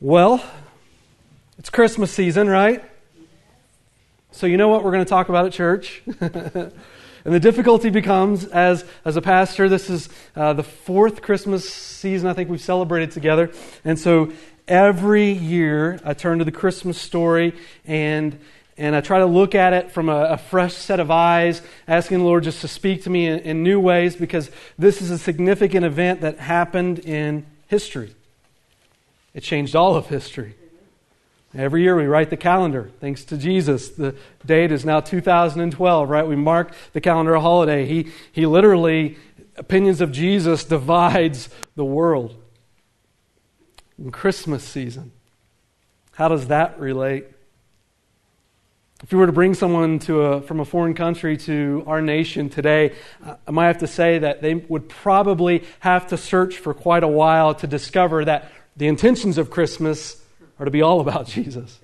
Well, it's Christmas season, right? So, you know what we're going to talk about at church? and the difficulty becomes, as, as a pastor, this is uh, the fourth Christmas season I think we've celebrated together. And so, every year I turn to the Christmas story and and I try to look at it from a, a, fresh set of eyes, asking the Lord just to speak to me in, in new ways because this is a significant event that happened in history. It changed all of history. Every year we write the calendar. Thanks to Jesus, the date is now 2012, right? We mark the calendar a holiday. He, he literally, opinions of Jesus divides the world. In Christmas season, how does that relate? If you were to bring someone to a, from a foreign country to our nation today, I might have to say that they would probably have to search for quite a while to discover that the intentions of Christmas are to be all about Jesus.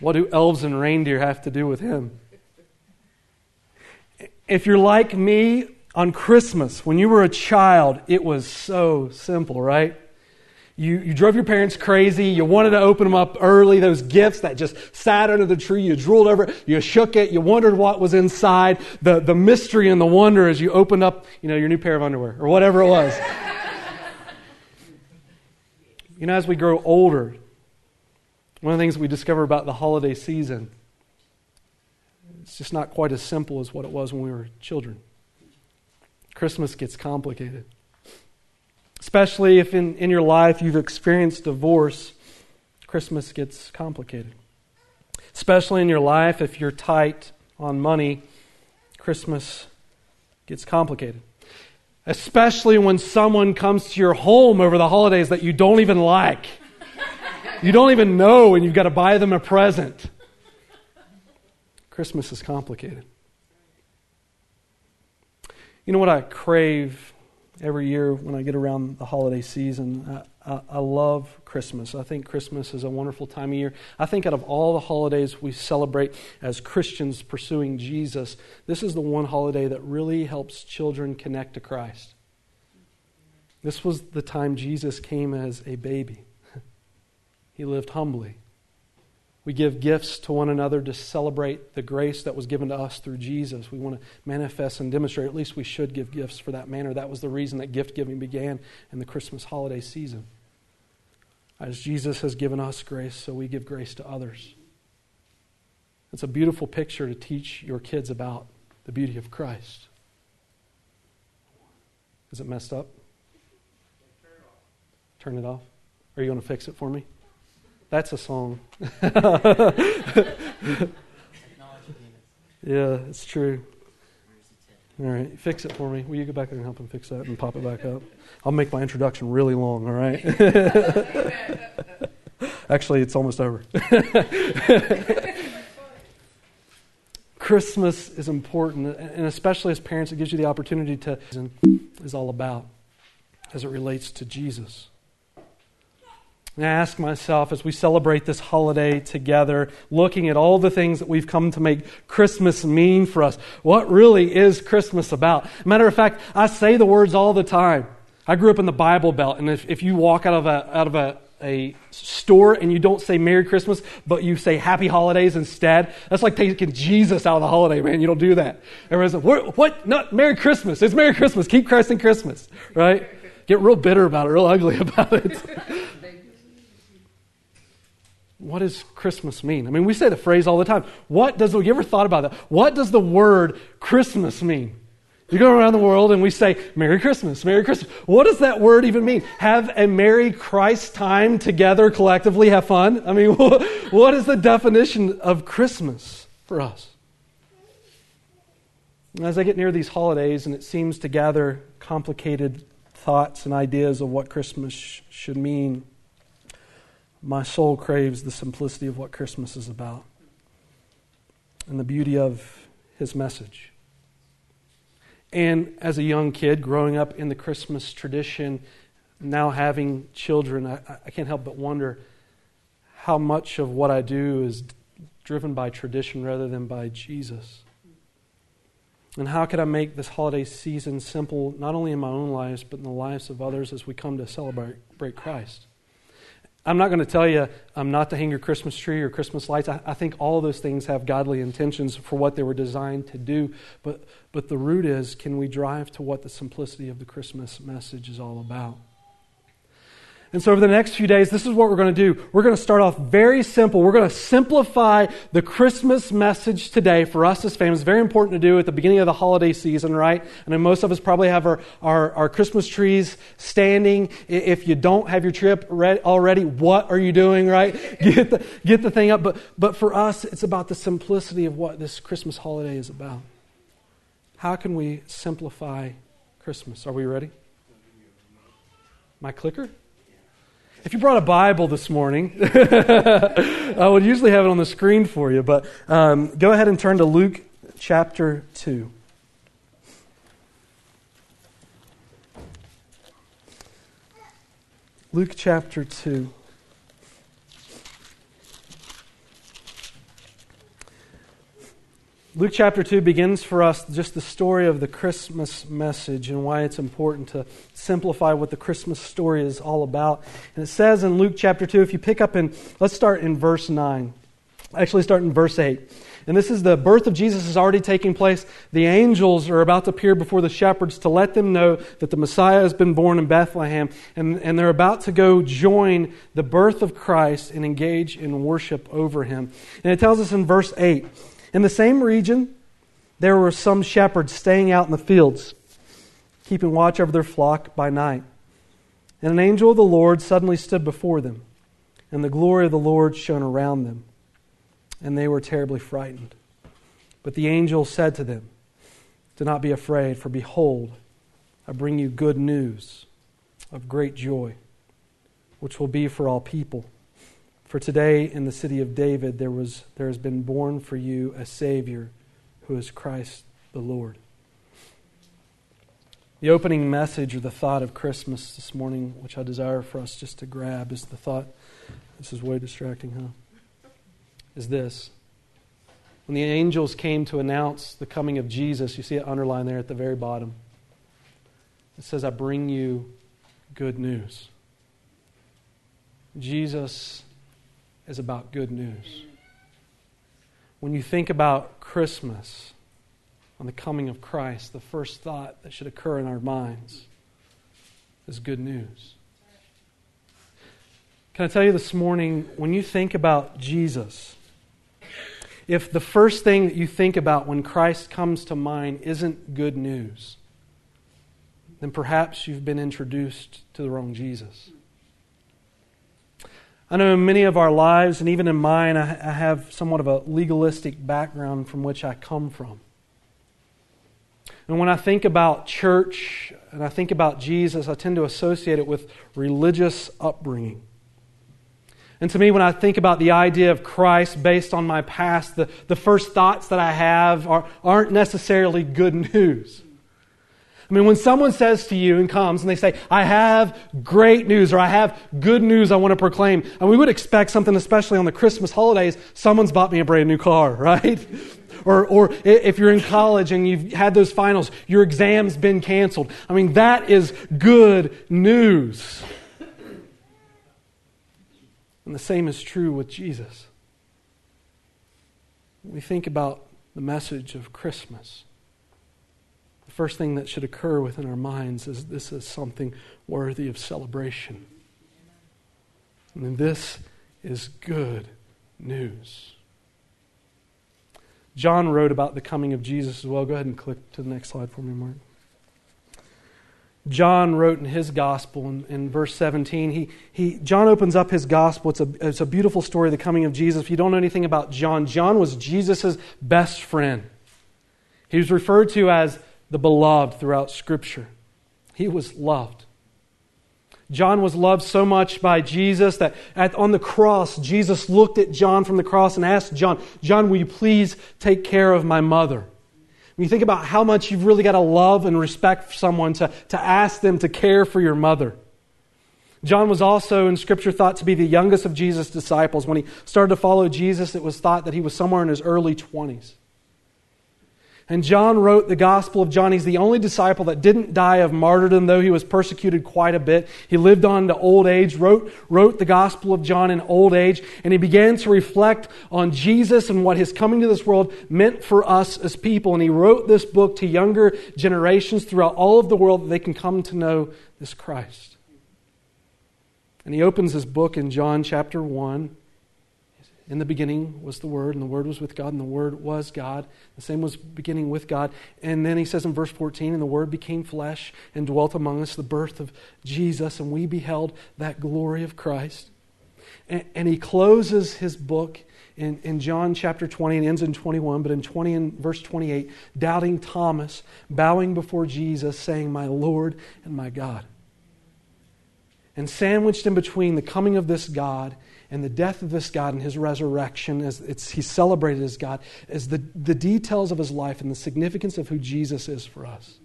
What do elves and reindeer have to do with him? If you're like me on Christmas, when you were a child, it was so simple, right? You, you drove your parents crazy. You wanted to open them up early, those gifts that just sat under the tree. You drooled over it. You shook it. You wondered what was inside. The, the mystery and the wonder as you opened up, you know, your new pair of underwear or whatever it was. You know, as we grow older, one of the things we discover about the holiday season, it's just not quite as simple as what it was when we were children. Christmas gets complicated. Especially if in, in your life you've experienced divorce, Christmas gets complicated. Especially in your life if you're tight on money, Christmas gets complicated especially when someone comes to your home over the holidays that you don't even like. You don't even know, and you've got to buy them a present. Christmas is complicated. You know what I crave every year when I get around the holiday season? I, I, love Christmas. I think Christmas is a wonderful time of year. I think out of all the holidays we celebrate as Christians pursuing Jesus, this is the one holiday that really helps children connect to Christ. This was the time Jesus came as a baby. he lived humbly. We give gifts to one another to celebrate the grace that was given to us through Jesus. We want to manifest and demonstrate, at least we should give gifts for that manner. That was the reason that gift giving began in the Christmas holiday season. As Jesus has given us grace, so we give grace to others. It's a beautiful picture to teach your kids about the beauty of Christ. Is it messed up? Turn it off. Are you going to fix it for me? That's a song. yeah, it's true. All right, fix it for me. Will you go back there and help him fix that and pop it back up? I'll make my introduction really long, all right? Actually, it's almost over. Christmas is important, and especially as parents, it gives you the opportunity to is all about as it relates to Jesus. And I ask myself as we celebrate this holiday together, looking at all the things that we've come to make Christmas mean for us, what really is Christmas about? Matter of fact, I say the words all the time. I grew up in the Bible Belt, and if, if you walk out of a, out of a, a store and you don't say Merry Christmas, but you say Happy Holidays instead, that's like taking Jesus out of the holiday, man. You don't do that. Everyone's like, what? what? Not Merry Christmas. It's Merry Christmas. Keep Christ in Christmas, right? Get real bitter about it, real ugly about it. What does Christmas mean? I mean, we say the phrase all the time. What does, you ever thought about that? What does the word Christmas mean? You go around the world and we say, Merry Christmas, Merry Christmas. What does that word even mean? Have a Merry Christ time together collectively, have fun? I mean, what is the definition of Christmas for us? As I get near these holidays and it seems to gather complicated thoughts and ideas of what Christmas should mean, my soul craves the simplicity of what Christmas is about and the beauty of his message. And as a young kid growing up in the Christmas tradition, now having children, I, I can't help but wonder how much of what I do is driven by tradition rather than by Jesus. And how could I make this holiday season simple, not only in my own lives, but in the lives of others as we come to celebrate Christ? I'm not going to tell you um, not to hang your Christmas tree or Christmas lights. I, I think all those things have godly intentions for what they were designed to do. But, but the root is can we drive to what the simplicity of the Christmas message is all about? And so, over the next few days, this is what we're going to do. We're going to start off very simple. We're going to simplify the Christmas message today for us as families. Very important to do at the beginning of the holiday season, right? And most of us probably have our, our, our Christmas trees standing. If you don't have your trip already, what are you doing, right? Get the, get the thing up. But, but for us, it's about the simplicity of what this Christmas holiday is about. How can we simplify Christmas? Are we ready? My clicker? If you brought a Bible this morning, I would usually have it on the screen for you, but um, go ahead and turn to Luke chapter 2. Luke chapter 2. Luke chapter 2 begins for us just the story of the Christmas message and why it's important to simplify what the Christmas story is all about. And it says in Luke chapter 2, if you pick up in, let's start in verse 9. Actually, start in verse 8. And this is the birth of Jesus is already taking place. The angels are about to appear before the shepherds to let them know that the Messiah has been born in Bethlehem. And, and they're about to go join the birth of Christ and engage in worship over him. And it tells us in verse 8 in the same region, there were some shepherds staying out in the fields, keeping watch over their flock by night. And an angel of the Lord suddenly stood before them, and the glory of the Lord shone around them, and they were terribly frightened. But the angel said to them, Do not be afraid, for behold, I bring you good news of great joy, which will be for all people. For today in the city of David there, was, there has been born for you a Savior who is Christ the Lord. The opening message or the thought of Christmas this morning, which I desire for us just to grab, is the thought this is way distracting, huh? Is this. When the angels came to announce the coming of Jesus, you see it underlined there at the very bottom. It says, I bring you good news. Jesus is about good news. When you think about Christmas, on the coming of Christ, the first thought that should occur in our minds is good news. Can I tell you this morning, when you think about Jesus, if the first thing that you think about when Christ comes to mind isn't good news, then perhaps you've been introduced to the wrong Jesus. I know in many of our lives, and even in mine, I have somewhat of a legalistic background from which I come from. And when I think about church and I think about Jesus, I tend to associate it with religious upbringing. And to me, when I think about the idea of Christ based on my past, the, the first thoughts that I have are, aren't necessarily good news. I mean, when someone says to you and comes and they say, I have great news or I have good news I want to proclaim, and we would expect something, especially on the Christmas holidays, someone's bought me a brand new car, right? or, or if you're in college and you've had those finals, your exam's been canceled. I mean, that is good news. And the same is true with Jesus. We think about the message of Christmas the first thing that should occur within our minds is this is something worthy of celebration. And this is good news. John wrote about the coming of Jesus as well. Go ahead and click to the next slide for me, Mark. John wrote in his gospel in, in, verse 17. He, he, John opens up his gospel. It's a, it's a beautiful story, the coming of Jesus. If you don't know anything about John, John was Jesus' best friend. He was referred to as the beloved throughout Scripture. He was loved. John was loved so much by Jesus that at, on the cross, Jesus looked at John from the cross and asked John, John, will you please take care of my mother? When you think about how much you've really got to love and respect someone to, to ask them to care for your mother. John was also in Scripture thought to be the youngest of Jesus' disciples. When he started to follow Jesus, it was thought that he was somewhere in his early 20s. And John wrote the Gospel of John. He's the only disciple that didn't die of martyrdom, though he was persecuted quite a bit. He lived on to old age, wrote, wrote the Gospel of John in old age, and he began to reflect on Jesus and what his coming to this world meant for us as people. And he wrote this book to younger generations throughout all of the world that they can come to know this Christ. And he opens his book in John chapter 1 in the beginning was the Word, and the Word was with God, and the Word was God. The same was beginning with God. And then he says in verse 14, and the Word became flesh and dwelt among us, the birth of Jesus, and we beheld that glory of Christ. And, and he closes his book in, in John chapter 20 and ends in 21, but in 20 and verse 28, doubting Thomas, bowing before Jesus, saying, My Lord and my God. And sandwiched in between the coming of this God and the death of this God and his resurrection, as he's celebrated as God, as the, the details of his life and the significance of who Jesus is for us.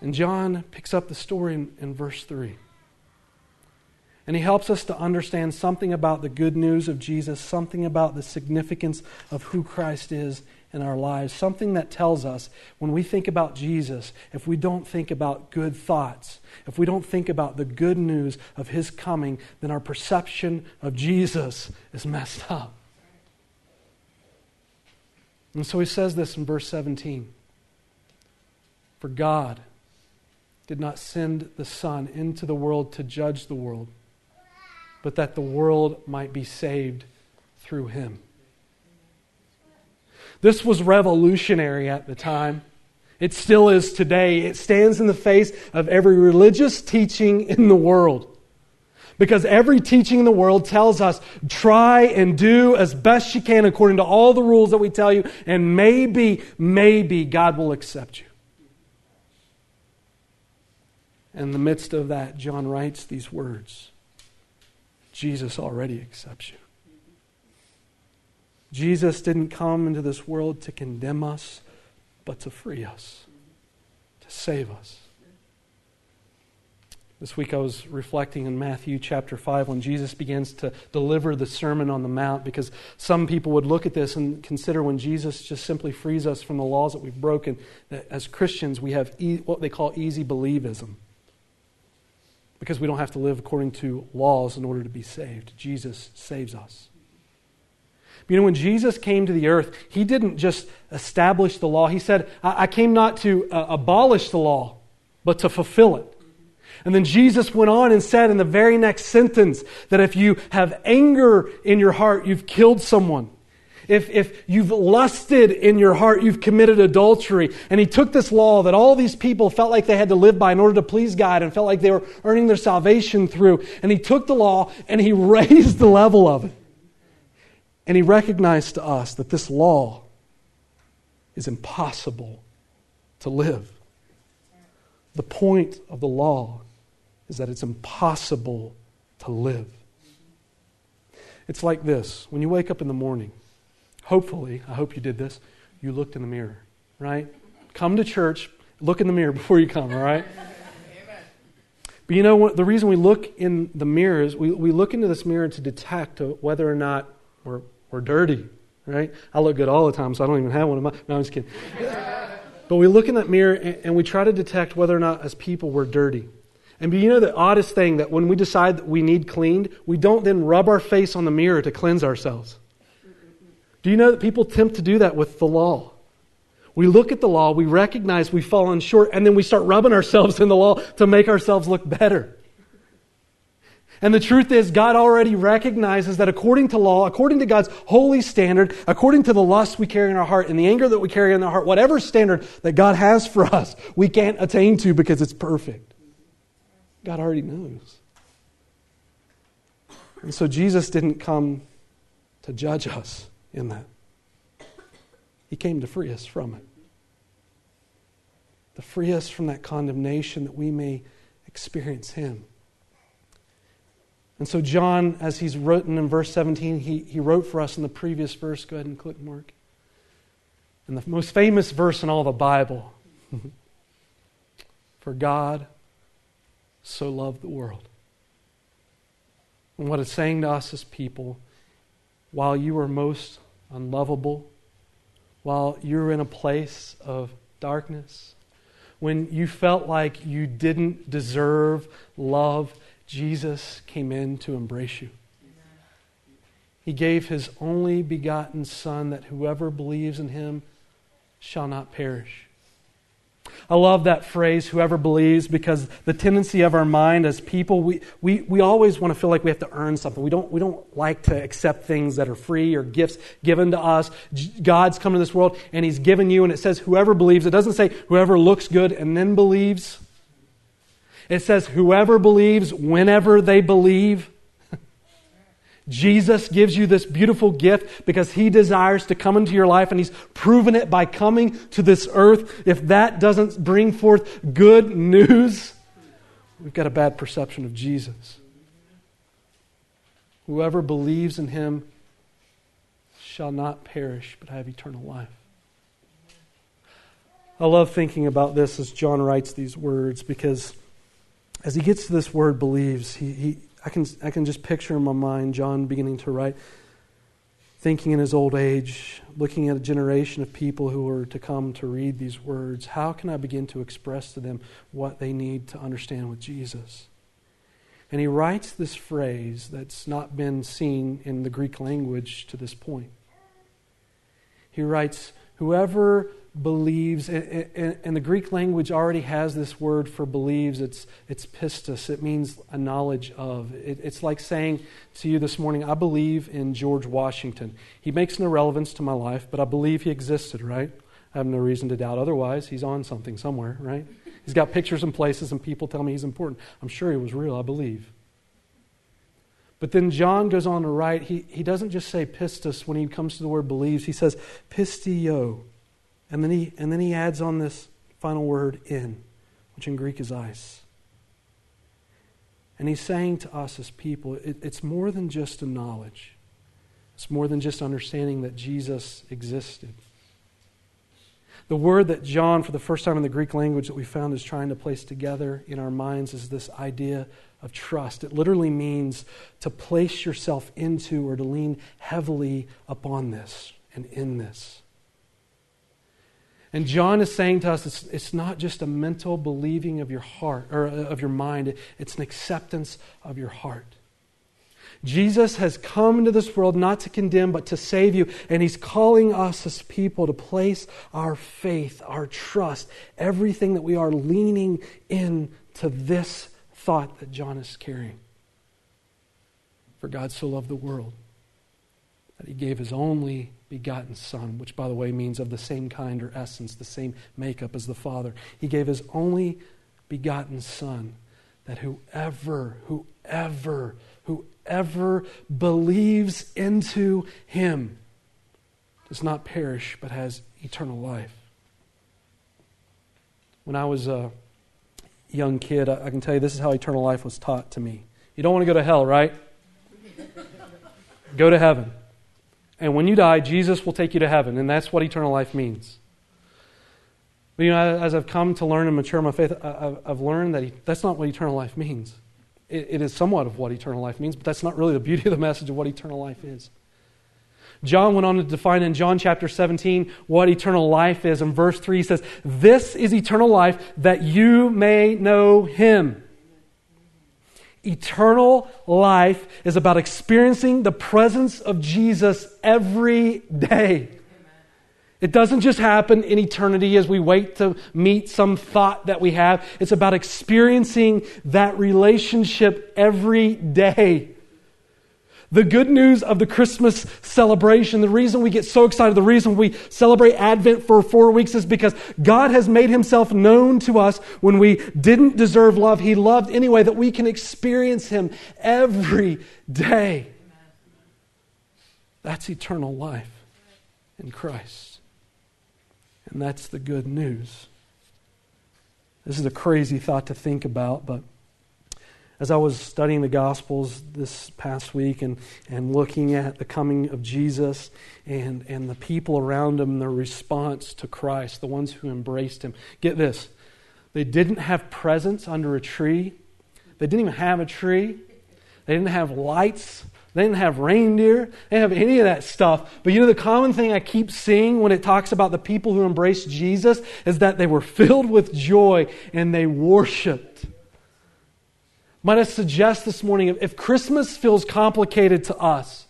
And John picks up the story in, in verse 3. And he helps us to understand something about the good news of Jesus, something about the significance of who Christ is in our lives, something that tells us when we think about Jesus, if we don't think about good thoughts, if we don't think about the good news of his coming, then our perception of Jesus is messed up. And so he says this in verse 17 For God did not send the Son into the world to judge the world, but that the world might be saved through him. This was revolutionary at the time. It still is today. It stands in the face of every religious teaching in the world. Because every teaching in the world tells us try and do as best you can according to all the rules that we tell you, and maybe, maybe God will accept you. In the midst of that, John writes these words Jesus already accepts you. Jesus didn't come into this world to condemn us, but to free us, to save us. This week I was reflecting in Matthew chapter 5 when Jesus begins to deliver the Sermon on the Mount because some people would look at this and consider when Jesus just simply frees us from the laws that we've broken, that as Christians we have e- what they call easy believism. Because we don't have to live according to laws in order to be saved. Jesus saves us. You know, when Jesus came to the earth, he didn't just establish the law. He said, I, came not to uh, abolish the law, but to fulfill it. And then Jesus went on and said in the very next sentence that if you have anger in your heart, you've killed someone. If, if you've lusted in your heart, you've committed adultery. And he took this law that all these people felt like they had to live by in order to please God and felt like they were earning their salvation through. And he took the law and he raised the level of it. And he recognized to us that this law is impossible to live. The point of the law is that it's impossible to live. It's like this when you wake up in the morning, hopefully, I hope you did this, you looked in the mirror, right? Come to church, look in the mirror before you come, all right? But you know what? The reason we look in the mirror is we, we look into this mirror to detect whether or not we're we're dirty, right? I look good all the time, so I don't even have one of my. No, I'm just kidding. but we look in that mirror and, and we try to detect whether or not, as people, we're dirty. And you know the oddest thing that when we decide that we need cleaned, we don't then rub our face on the mirror to cleanse ourselves. Do you know that people tempt to do that with the law? We look at the law, we recognize we've fallen short, and then we start rubbing ourselves in the law to make ourselves look better. And the truth is, God already recognizes that according to law, according to God's holy standard, according to the lust we carry in our heart and the anger that we carry in our heart, whatever standard that God has for us, we can't attain to because it's perfect. God already knows. And so Jesus didn't come to judge us in that, He came to free us from it. To free us from that condemnation that we may experience Him. And so, John, as he's written in verse 17, he, he wrote for us in the previous verse. Go ahead and click, Mark. And the most famous verse in all the Bible For God so loved the world. And what it's saying to us as people, while you are most unlovable, while you were in a place of darkness, when you felt like you didn't deserve love, Jesus came in to embrace you. He gave his only begotten Son that whoever believes in him shall not perish. I love that phrase, whoever believes, because the tendency of our mind as people, we, we, we always want to feel like we have to earn something. We don't, we don't like to accept things that are free or gifts given to us. God's come to this world and He's given you, and it says whoever believes. It doesn't say whoever looks good and then believes. It says whoever believes whenever they believe. Jesus gives you this beautiful gift because he desires to come into your life and he's proven it by coming to this earth. If that doesn't bring forth good news, we've got a bad perception of Jesus. Whoever believes in him shall not perish but have eternal life. I love thinking about this as John writes these words because as he gets to this word believes, he, he I can, I can just picture in my mind John beginning to write, thinking in his old age, looking at a generation of people who are to come to read these words. How can I begin to express to them what they need to understand with Jesus? And he writes this phrase that's not been seen in the Greek language to this point. He writes, Whoever believes, and, the Greek language already has this word for believes. It's, it's pistis. It means a knowledge of. It, it's like saying to you this morning, I believe in George Washington. He makes no relevance to my life, but I believe he existed, right? I have no reason to doubt otherwise. He's on something somewhere, right? He's got pictures and places, and people tell me he's important. I'm sure he was real, I believe. But then John goes on to write, he, he doesn't just say pistis when he comes to the word believes, he says pisteuo and then he, and then he adds on this final word, in, which in Greek is eis. And he's saying to us as people, it, it's more than just a knowledge. It's more than just understanding that Jesus existed. The word that John, for the first time in the Greek language that we found, is trying to place together in our minds is this idea of trust. It literally means to place yourself into or to lean heavily upon this and in this. And John is saying to us it's, it's not just a mental believing of your heart or uh, of your mind, it's an acceptance of your heart. Jesus has come into this world not to condemn, but to save you. And he's calling us as people to place our faith, our trust, everything that we are leaning in to this thought that John is carrying. For God so loved the world that he gave his only begotten Son, which, by the way, means of the same kind or essence, the same makeup as the Father. He gave his only begotten Son that whoever, whoever, whoever believes into him does not perish but has eternal life. When I was a young kid, I can tell you this is how eternal life was taught to me. You don't want to go to hell, right? go to heaven. And when you die, Jesus will take you to heaven. And that's what eternal life means. But, you know, as I've come to learn and mature my faith, I've learned that that's not what eternal life means. It is somewhat of what eternal life means, but that's not really the beauty of the message of what eternal life is. John went on to define in John chapter 17 what eternal life is. In verse 3, he says, This is eternal life, that you may know him Eternal life is about experiencing the presence of Jesus every day. It doesn't just happen in eternity as we wait to meet some thought that we have. It's about experiencing that relationship every day. The good news of the Christmas celebration, the reason we get so excited, the reason we celebrate Advent for four weeks is because God has made himself known to us when we didn't deserve love. He loved anyway, that we can experience him every day. That's eternal life in Christ. And that's the good news. This is a crazy thought to think about, but as I was studying the Gospels this past week and, and looking at the coming of Jesus and, and the people around him, their response to Christ, the ones who embraced him, get this. They didn't have presents under a tree, they didn't even have a tree. They didn't have lights. They didn't have reindeer. They didn't have any of that stuff. But you know, the common thing I keep seeing when it talks about the people who embraced Jesus is that they were filled with joy and they worshiped. Might I suggest this morning if Christmas feels complicated to us,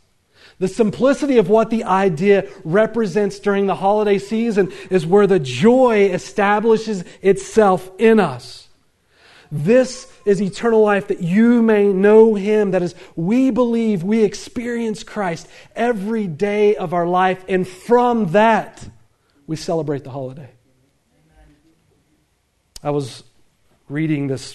the simplicity of what the idea represents during the holiday season is where the joy establishes itself in us. This is eternal life that you may know him. That is, we believe we experience Christ every day of our life, and from that, we celebrate the holiday. I was reading this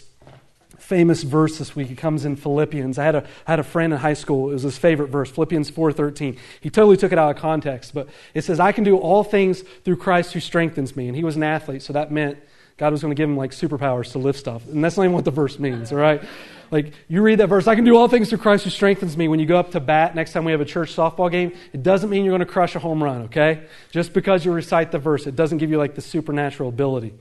famous verse this week. It comes in Philippians. I had a, I had a friend in high school. It was his favorite verse, Philippians 4.13. He totally took it out of context, but it says, I can do all things through Christ who strengthens me. And he was an athlete, so that meant God was going to give him like superpowers to lift stuff. And that's not even what the verse means, all right? Like, you read that verse, I can do all things through Christ who strengthens me. When you go up to bat next time we have a church softball game, it doesn't mean you're going to crush a home run, okay? Just because you recite the verse, it doesn't give you like the supernatural ability.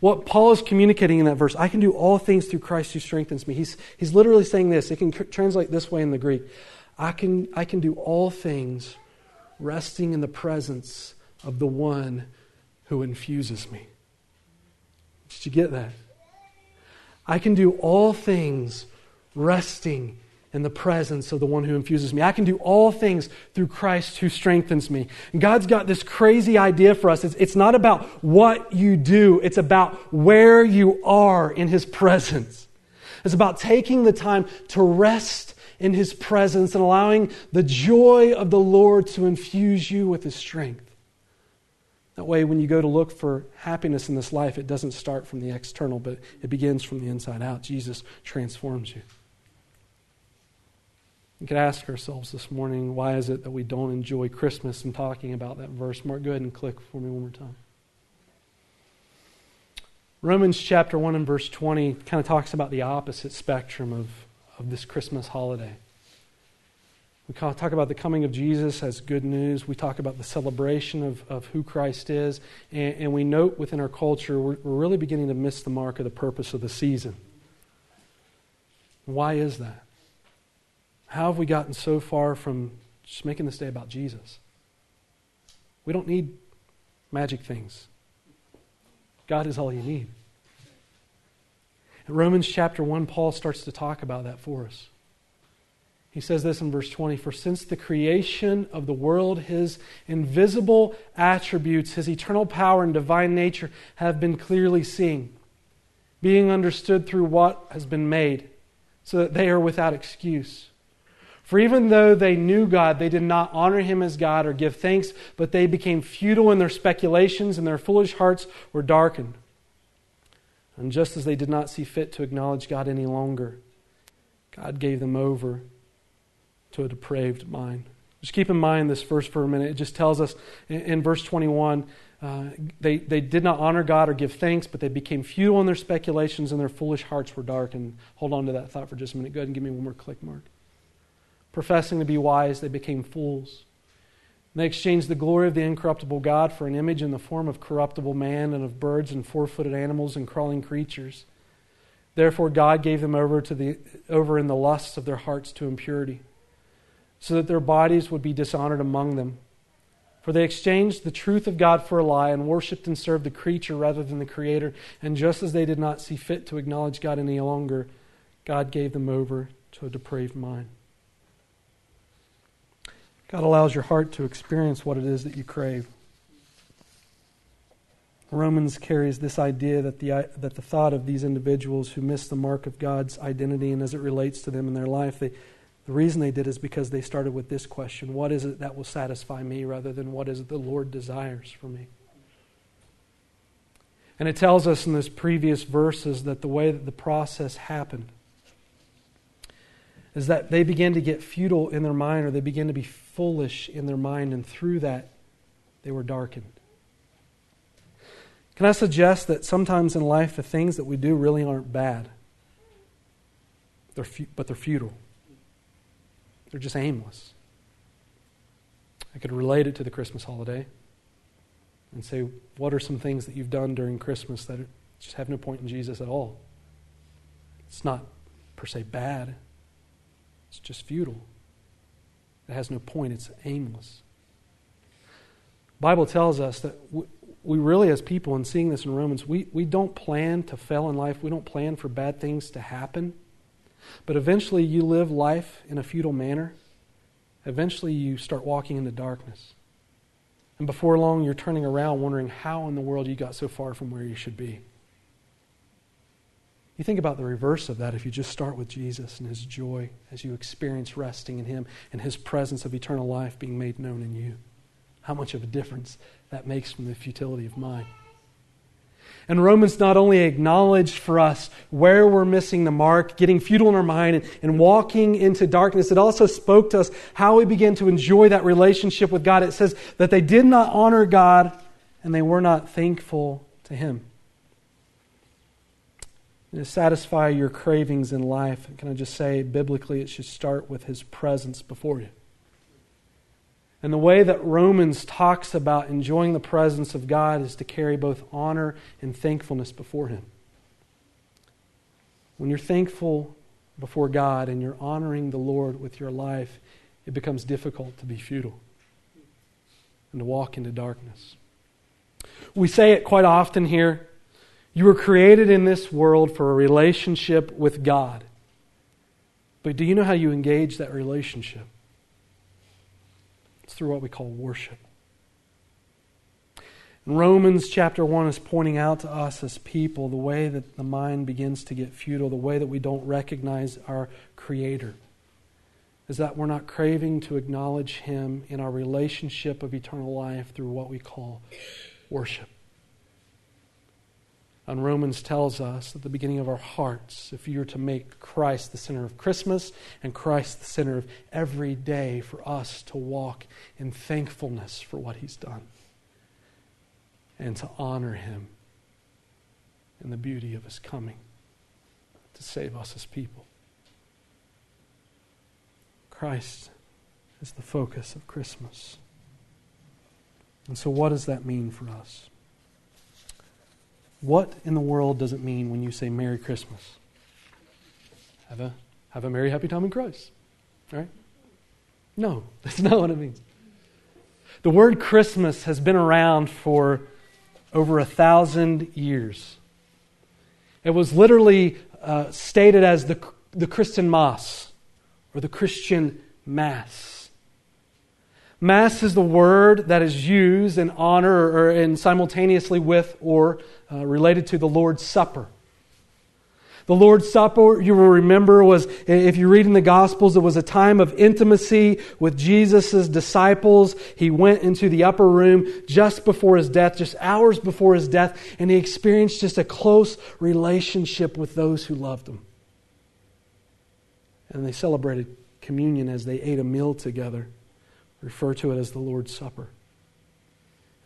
What Paul is communicating in that verse, I can do all things through Christ who strengthens me. He's, he's literally saying this. It can translate this way in the Greek I can, I can do all things resting in the presence of the one who infuses me. Did you get that? I can do all things resting in the presence of the one who infuses me. I can do all things through Christ who strengthens me. And God's got this crazy idea for us. It's, it's not about what you do, it's about where you are in his presence. It's about taking the time to rest in his presence and allowing the joy of the Lord to infuse you with his strength. That way, when you go to look for happiness in this life, it doesn't start from the external, but it begins from the inside out. Jesus transforms you. We could ask ourselves this morning, why is it that we don't enjoy Christmas and talking about that verse? Mark, go ahead and click for me one more time. Romans chapter 1 and verse 20 kind of talks about the opposite spectrum of, of this Christmas holiday. We talk about the coming of Jesus as good news. We talk about the celebration of, of who Christ is. And, and we note within our culture, we're, we're really beginning to miss the mark of the purpose of the season. Why is that? How have we gotten so far from just making this day about Jesus? We don't need magic things. God is all you need. In Romans chapter 1, Paul starts to talk about that for us. He says this in verse 20 For since the creation of the world, his invisible attributes, his eternal power and divine nature have been clearly seen, being understood through what has been made, so that they are without excuse. For even though they knew God, they did not honor him as God or give thanks, but they became futile in their speculations, and their foolish hearts were darkened. And just as they did not see fit to acknowledge God any longer, God gave them over to a depraved mind. Just keep in mind this verse for a minute. It just tells us in, in verse 21 uh, they, they did not honor God or give thanks, but they became futile in their speculations, and their foolish hearts were darkened. Hold on to that thought for just a minute. Go ahead and give me one more click mark. Professing to be wise, they became fools. They exchanged the glory of the incorruptible God for an image in the form of corruptible man and of birds and four footed animals and crawling creatures. Therefore, God gave them over, to the, over in the lusts of their hearts to impurity, so that their bodies would be dishonored among them. For they exchanged the truth of God for a lie and worshipped and served the creature rather than the Creator. And just as they did not see fit to acknowledge God any longer, God gave them over to a depraved mind. God allows your heart to experience what it is that you crave. Romans carries this idea that the, that the thought of these individuals who miss the mark of God's identity and as it relates to them in their life, they, the reason they did is because they started with this question What is it that will satisfy me rather than what is it the Lord desires for me? And it tells us in this previous verses that the way that the process happened is that they began to get futile in their mind or they began to be foolish in their mind, and through that, they were darkened. Can I suggest that sometimes in life, the things that we do really aren't bad, they're fu- but they're futile? They're just aimless. I could relate it to the Christmas holiday and say, what are some things that you've done during Christmas that just have no point in Jesus at all? It's not per se bad, It's just futile. It has no point, it's aimless. Bible tells us that we really, as people, and seeing this in Romans, we, we don't plan to fail in life. We don't plan for bad things to happen. But eventually, you live life in a futile manner. Eventually, you start walking into darkness. And before long, you're turning around wondering how in the world you got so far from where you should be. You think about the reverse of that if you just start with Jesus and his joy as you experience resting in him and his presence of eternal life being made known in you. How much of a difference that makes from the futility of mine. And Romans not only acknowledged for us where we're missing the mark, getting futile in our mind, and, and, walking into darkness, it also spoke to us how we begin to enjoy that relationship with God. It says that they did not honor God and they were not thankful to Him. Satisfy your cravings in life, can I just say, biblically, it should start with His presence before you. And the way that Romans talks about enjoying the presence of God is to carry both honor and thankfulness before Him. When you're thankful before God and you're honoring the Lord with your life, it becomes difficult to be futile and to walk into darkness. We say it quite often here. You were created in this world for a relationship with God. But do you know how you engage that relationship? It's through what we call worship. Romans chapter 1 is pointing out to us as people the way that the mind begins to get futile, the way that we don't recognize our Creator. Is that we're not craving to acknowledge Him in our relationship of eternal life through what we call worship. And Romans tells us at the beginning of our hearts, if you are to make Christ the center of Christmas and Christ the center of every day, for us to walk in thankfulness for what He's done and to honor Him in the beauty of His coming to save us as people. Christ is the focus of Christmas. And so, what does that mean for us? What in the world does it mean when you say Merry Christmas? Have a, have a Merry Happy Time in Christ. Right? No, that's not what it means. The word Christmas has been around for over a thousand years. It was literally uh, stated as the, the Christian Mass or the Christian Mass. Mass is the word that is used in honor or in simultaneously with or uh, related to the Lord's Supper. The Lord's Supper, you will remember, was, if you read in the Gospels, it was a time of intimacy with Jesus' disciples. He went into the upper room just before his death, just hours before his death, and he experienced just a close relationship with those who loved him. And they celebrated communion as they ate a meal together refer to it as the Lord's Supper.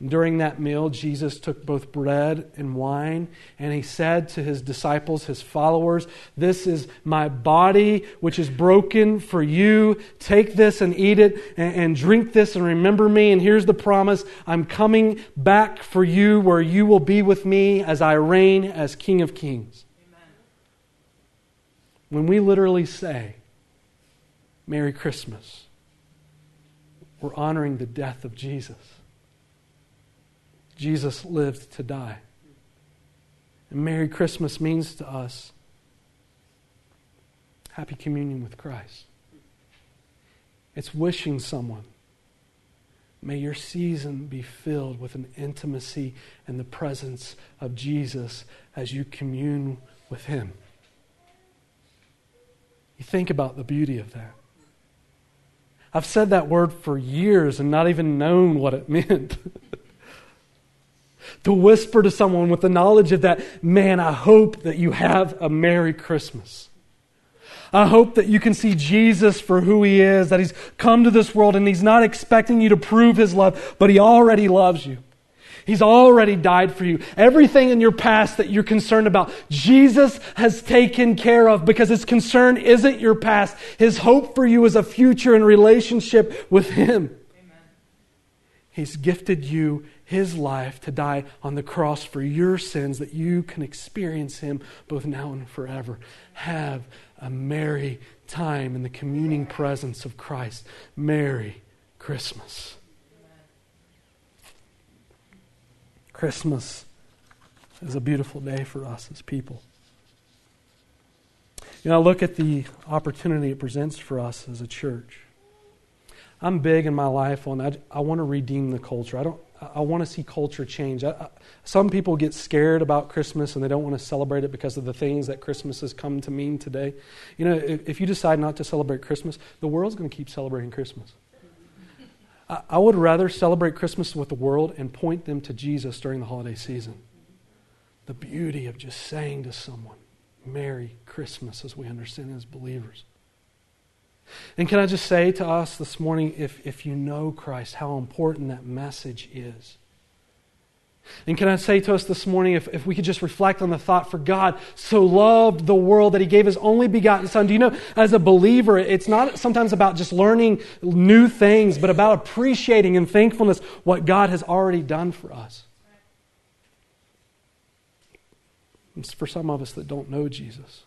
And during that meal, Jesus took both bread and wine, and he said to his disciples, his followers, This is my body, which is broken for you. Take this and eat it, and, and drink this and remember me. And here's the promise I'm coming back for you, where you will be with me as I reign as King of Kings. When we literally say, Merry Christmas, we're honoring the death of Jesus. Jesus lived to die. And Merry Christmas means to us happy communion with Christ. It's wishing someone, may your season be filled with an intimacy and the presence of Jesus as you commune with Him. You think about the beauty of that. I've said that word for years and not even known what it meant. to whisper to someone with the knowledge of that, man, I hope that you have a Merry Christmas. I hope that you can see Jesus for who he is, that he's come to this world and he's not expecting you to prove his love, but he already loves you. He's already died for you. Everything in your past that you're concerned about, Jesus has taken care of because his concern isn't your past. His hope for you is a future in relationship with him. Amen. He's gifted you his life to die on the cross for your sins that you can experience him both now and forever. Have a merry time in the communing presence of Christ. Merry Christmas. Christmas is a beautiful day for us as people. You know, look at the opportunity it presents for us as a church. I'm big in my life on I, I want to redeem the culture. I don't. I want to see culture change. I, I, some people get scared about Christmas and they don't want to celebrate it because of the things that Christmas has come to mean today. You know, if, if you decide not to celebrate Christmas, the world's going to keep celebrating Christmas. I, would rather celebrate Christmas with the world and point them to Jesus during the holiday season. The beauty of just saying to someone, Merry Christmas, as we understand as believers. And can I just say to us this morning, if, if you know Christ, how important that message is. And can I say to us this morning, if, if we could just reflect on the thought, for God so loved the world that he gave his only begotten Son. Do you know, as a believer, it's not sometimes about just learning new things, but about appreciating and thankfulness what God has already done for us. It's for some of us that don't know Jesus.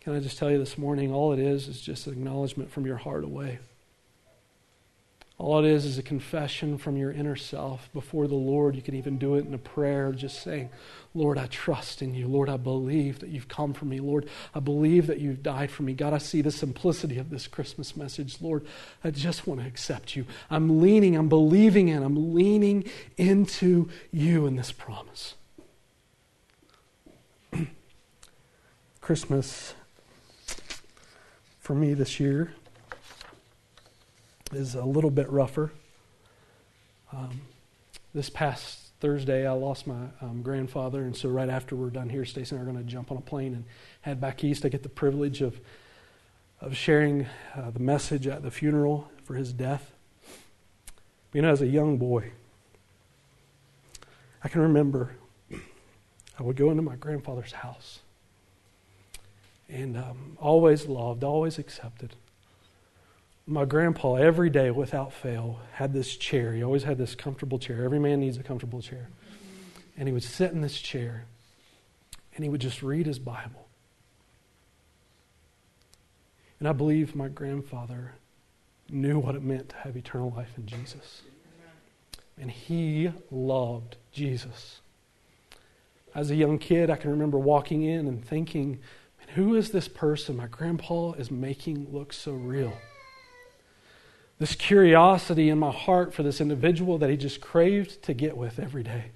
Can I just tell you this morning, all it is is just an acknowledgement from your heart away. All it is is a confession from your inner self before the Lord. You can even do it in a prayer, just saying, Lord, I trust in you. Lord, I believe that you've come for me. Lord, I believe that you've died for me. God, I see the simplicity of this Christmas message. Lord, I just want to accept you. I'm leaning, I'm believing in, I'm leaning into you in this promise. Christmas for me this year is a little bit rougher. Um, this past Thursday, I lost my um, grandfather, and so right after we're done here, Stacy and I are going to jump on a plane and head back east. I get the privilege of of sharing uh, the message at the funeral for his death. You know, as a young boy, I can remember I would go into my grandfather's house and um, always loved, always accepted. My grandpa, every day without fail, had this chair. He always had this comfortable chair. Every man needs a comfortable chair. And he would sit in this chair and he would just read his Bible. And I believe my grandfather knew what it meant to have eternal life in Jesus. And he loved Jesus. As a young kid, I can remember walking in and thinking, who is this person my grandpa is making look so real? This curiosity in my heart for this individual that he just craved to get with every day.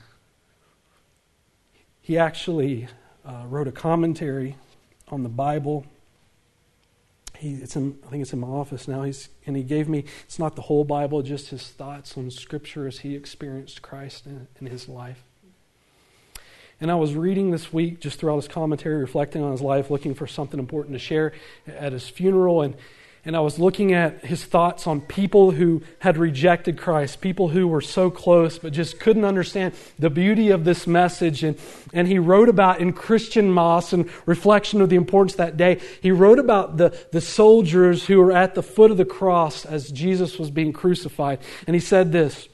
He actually uh, wrote a commentary on the Bible. He, it's in, I think it's in my office now. He's, and he gave me, it's not the whole Bible, just his thoughts on Scripture as he experienced Christ in, in his life. And I was reading this week, just throughout his commentary, reflecting on his life, looking for something important to share at his funeral. And, and I was looking at his thoughts on people who had rejected Christ, people who were so close but just couldn't understand the beauty of this message. And, and he wrote about in Christian Moss and reflection of the importance that day, he wrote about the, the soldiers who were at the foot of the cross as Jesus was being crucified. And he said this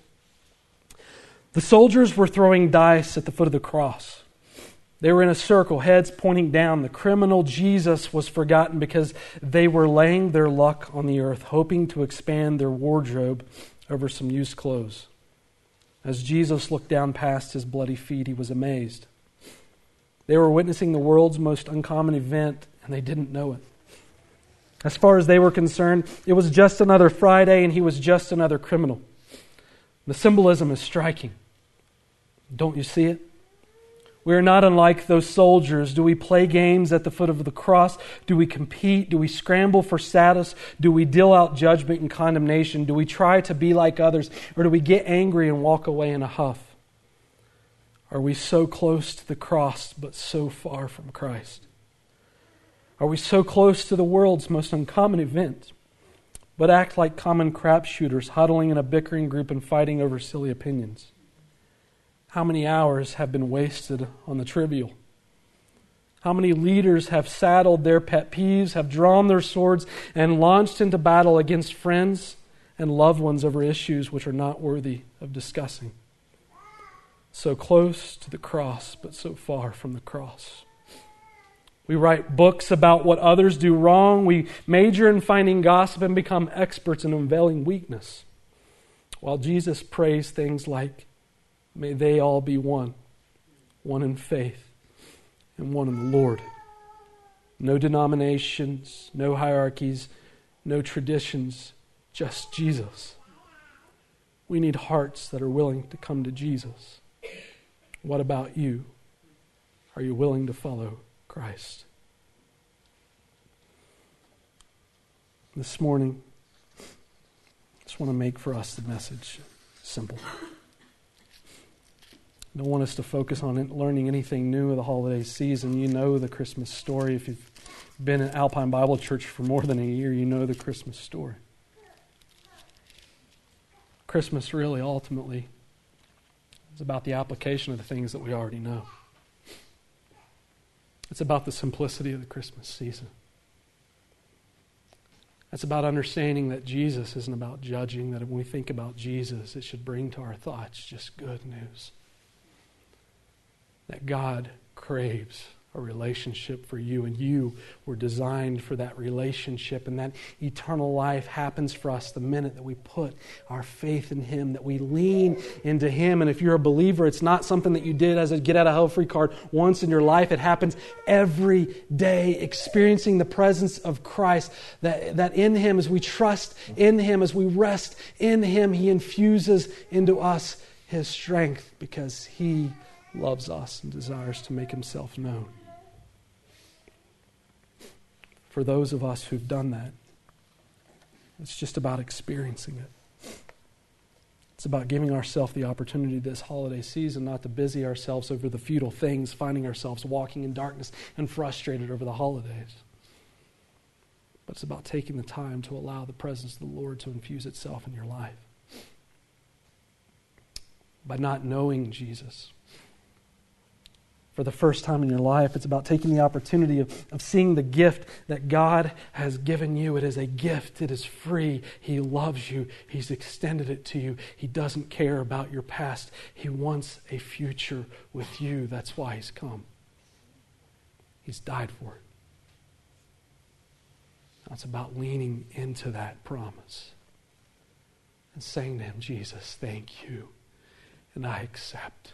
The soldiers were throwing dice at the foot of the cross. They were in a circle, heads pointing down. The criminal Jesus was forgotten because they were laying their luck on the earth, hoping to expand their wardrobe over some used clothes. As Jesus looked down past his bloody feet, he was amazed. They were witnessing the world's most uncommon event, and they didn't know it. As far as they were concerned, it was just another Friday, and he was just another criminal. The symbolism is striking. Don't you see it? We are not unlike those soldiers. Do we play games at the foot of the cross? Do we compete? Do we scramble for status? Do we deal out judgment and condemnation? Do we try to be like others? Or do we get angry and walk away in a huff? Are we so close to the cross but so far from Christ? Are we so close to the world's most uncommon event but act like common crapshooters huddling in a bickering group and fighting over silly opinions? How many hours have been wasted on the trivial? How many leaders have saddled their pet peeves, have drawn their swords, and launched into battle against friends and loved ones over issues which are not worthy of discussing? So close to the cross, but so far from the cross. We write books about what others do wrong. We major in finding gossip and become experts in unveiling weakness. While Jesus prays things like, May they all be one, one in faith and one in the Lord. No denominations, no hierarchies, no traditions, just Jesus. We need hearts that are willing to come to Jesus. What about you? Are you willing to follow Christ? This morning, I just want to make for us the message simple. Don't want us to focus on learning anything new of the holiday season. You know the Christmas story. If you've been at Alpine Bible Church for more than a year, you know the Christmas story. Christmas really ultimately is about the application of the things that we already know. It's about the simplicity of the Christmas season. It's about understanding that Jesus isn't about judging, that when we think about Jesus, it should bring to our thoughts just good news. That God craves a relationship for you, and you were designed for that relationship. And that eternal life happens for us the minute that we put our faith in Him, that we lean into Him. And if you're a believer, it's not something that you did as a get out of hell free card once in your life. It happens every day, experiencing the presence of Christ. That, that in Him, as we trust in Him, as we rest in Him, He infuses into us His strength because He loves us and desires to make Himself known for those of us who've done that. It's just about experiencing it. It's about giving ourselves the opportunity this holiday season not to busy ourselves over the futile things, finding ourselves walking in darkness and frustrated over the holidays. But it's about taking the time to allow the presence of the Lord to infuse itself in your life. By not knowing Jesus, for the first time in your life. It's about taking the opportunity of, of seeing the gift that God has given you. It is a gift, it is free. He loves you, He's extended it to you. He doesn't care about your past, He wants a future with you. That's why He's come. He's died for it. It's about leaning into that promise and saying to Him, Jesus, thank you, and I accept.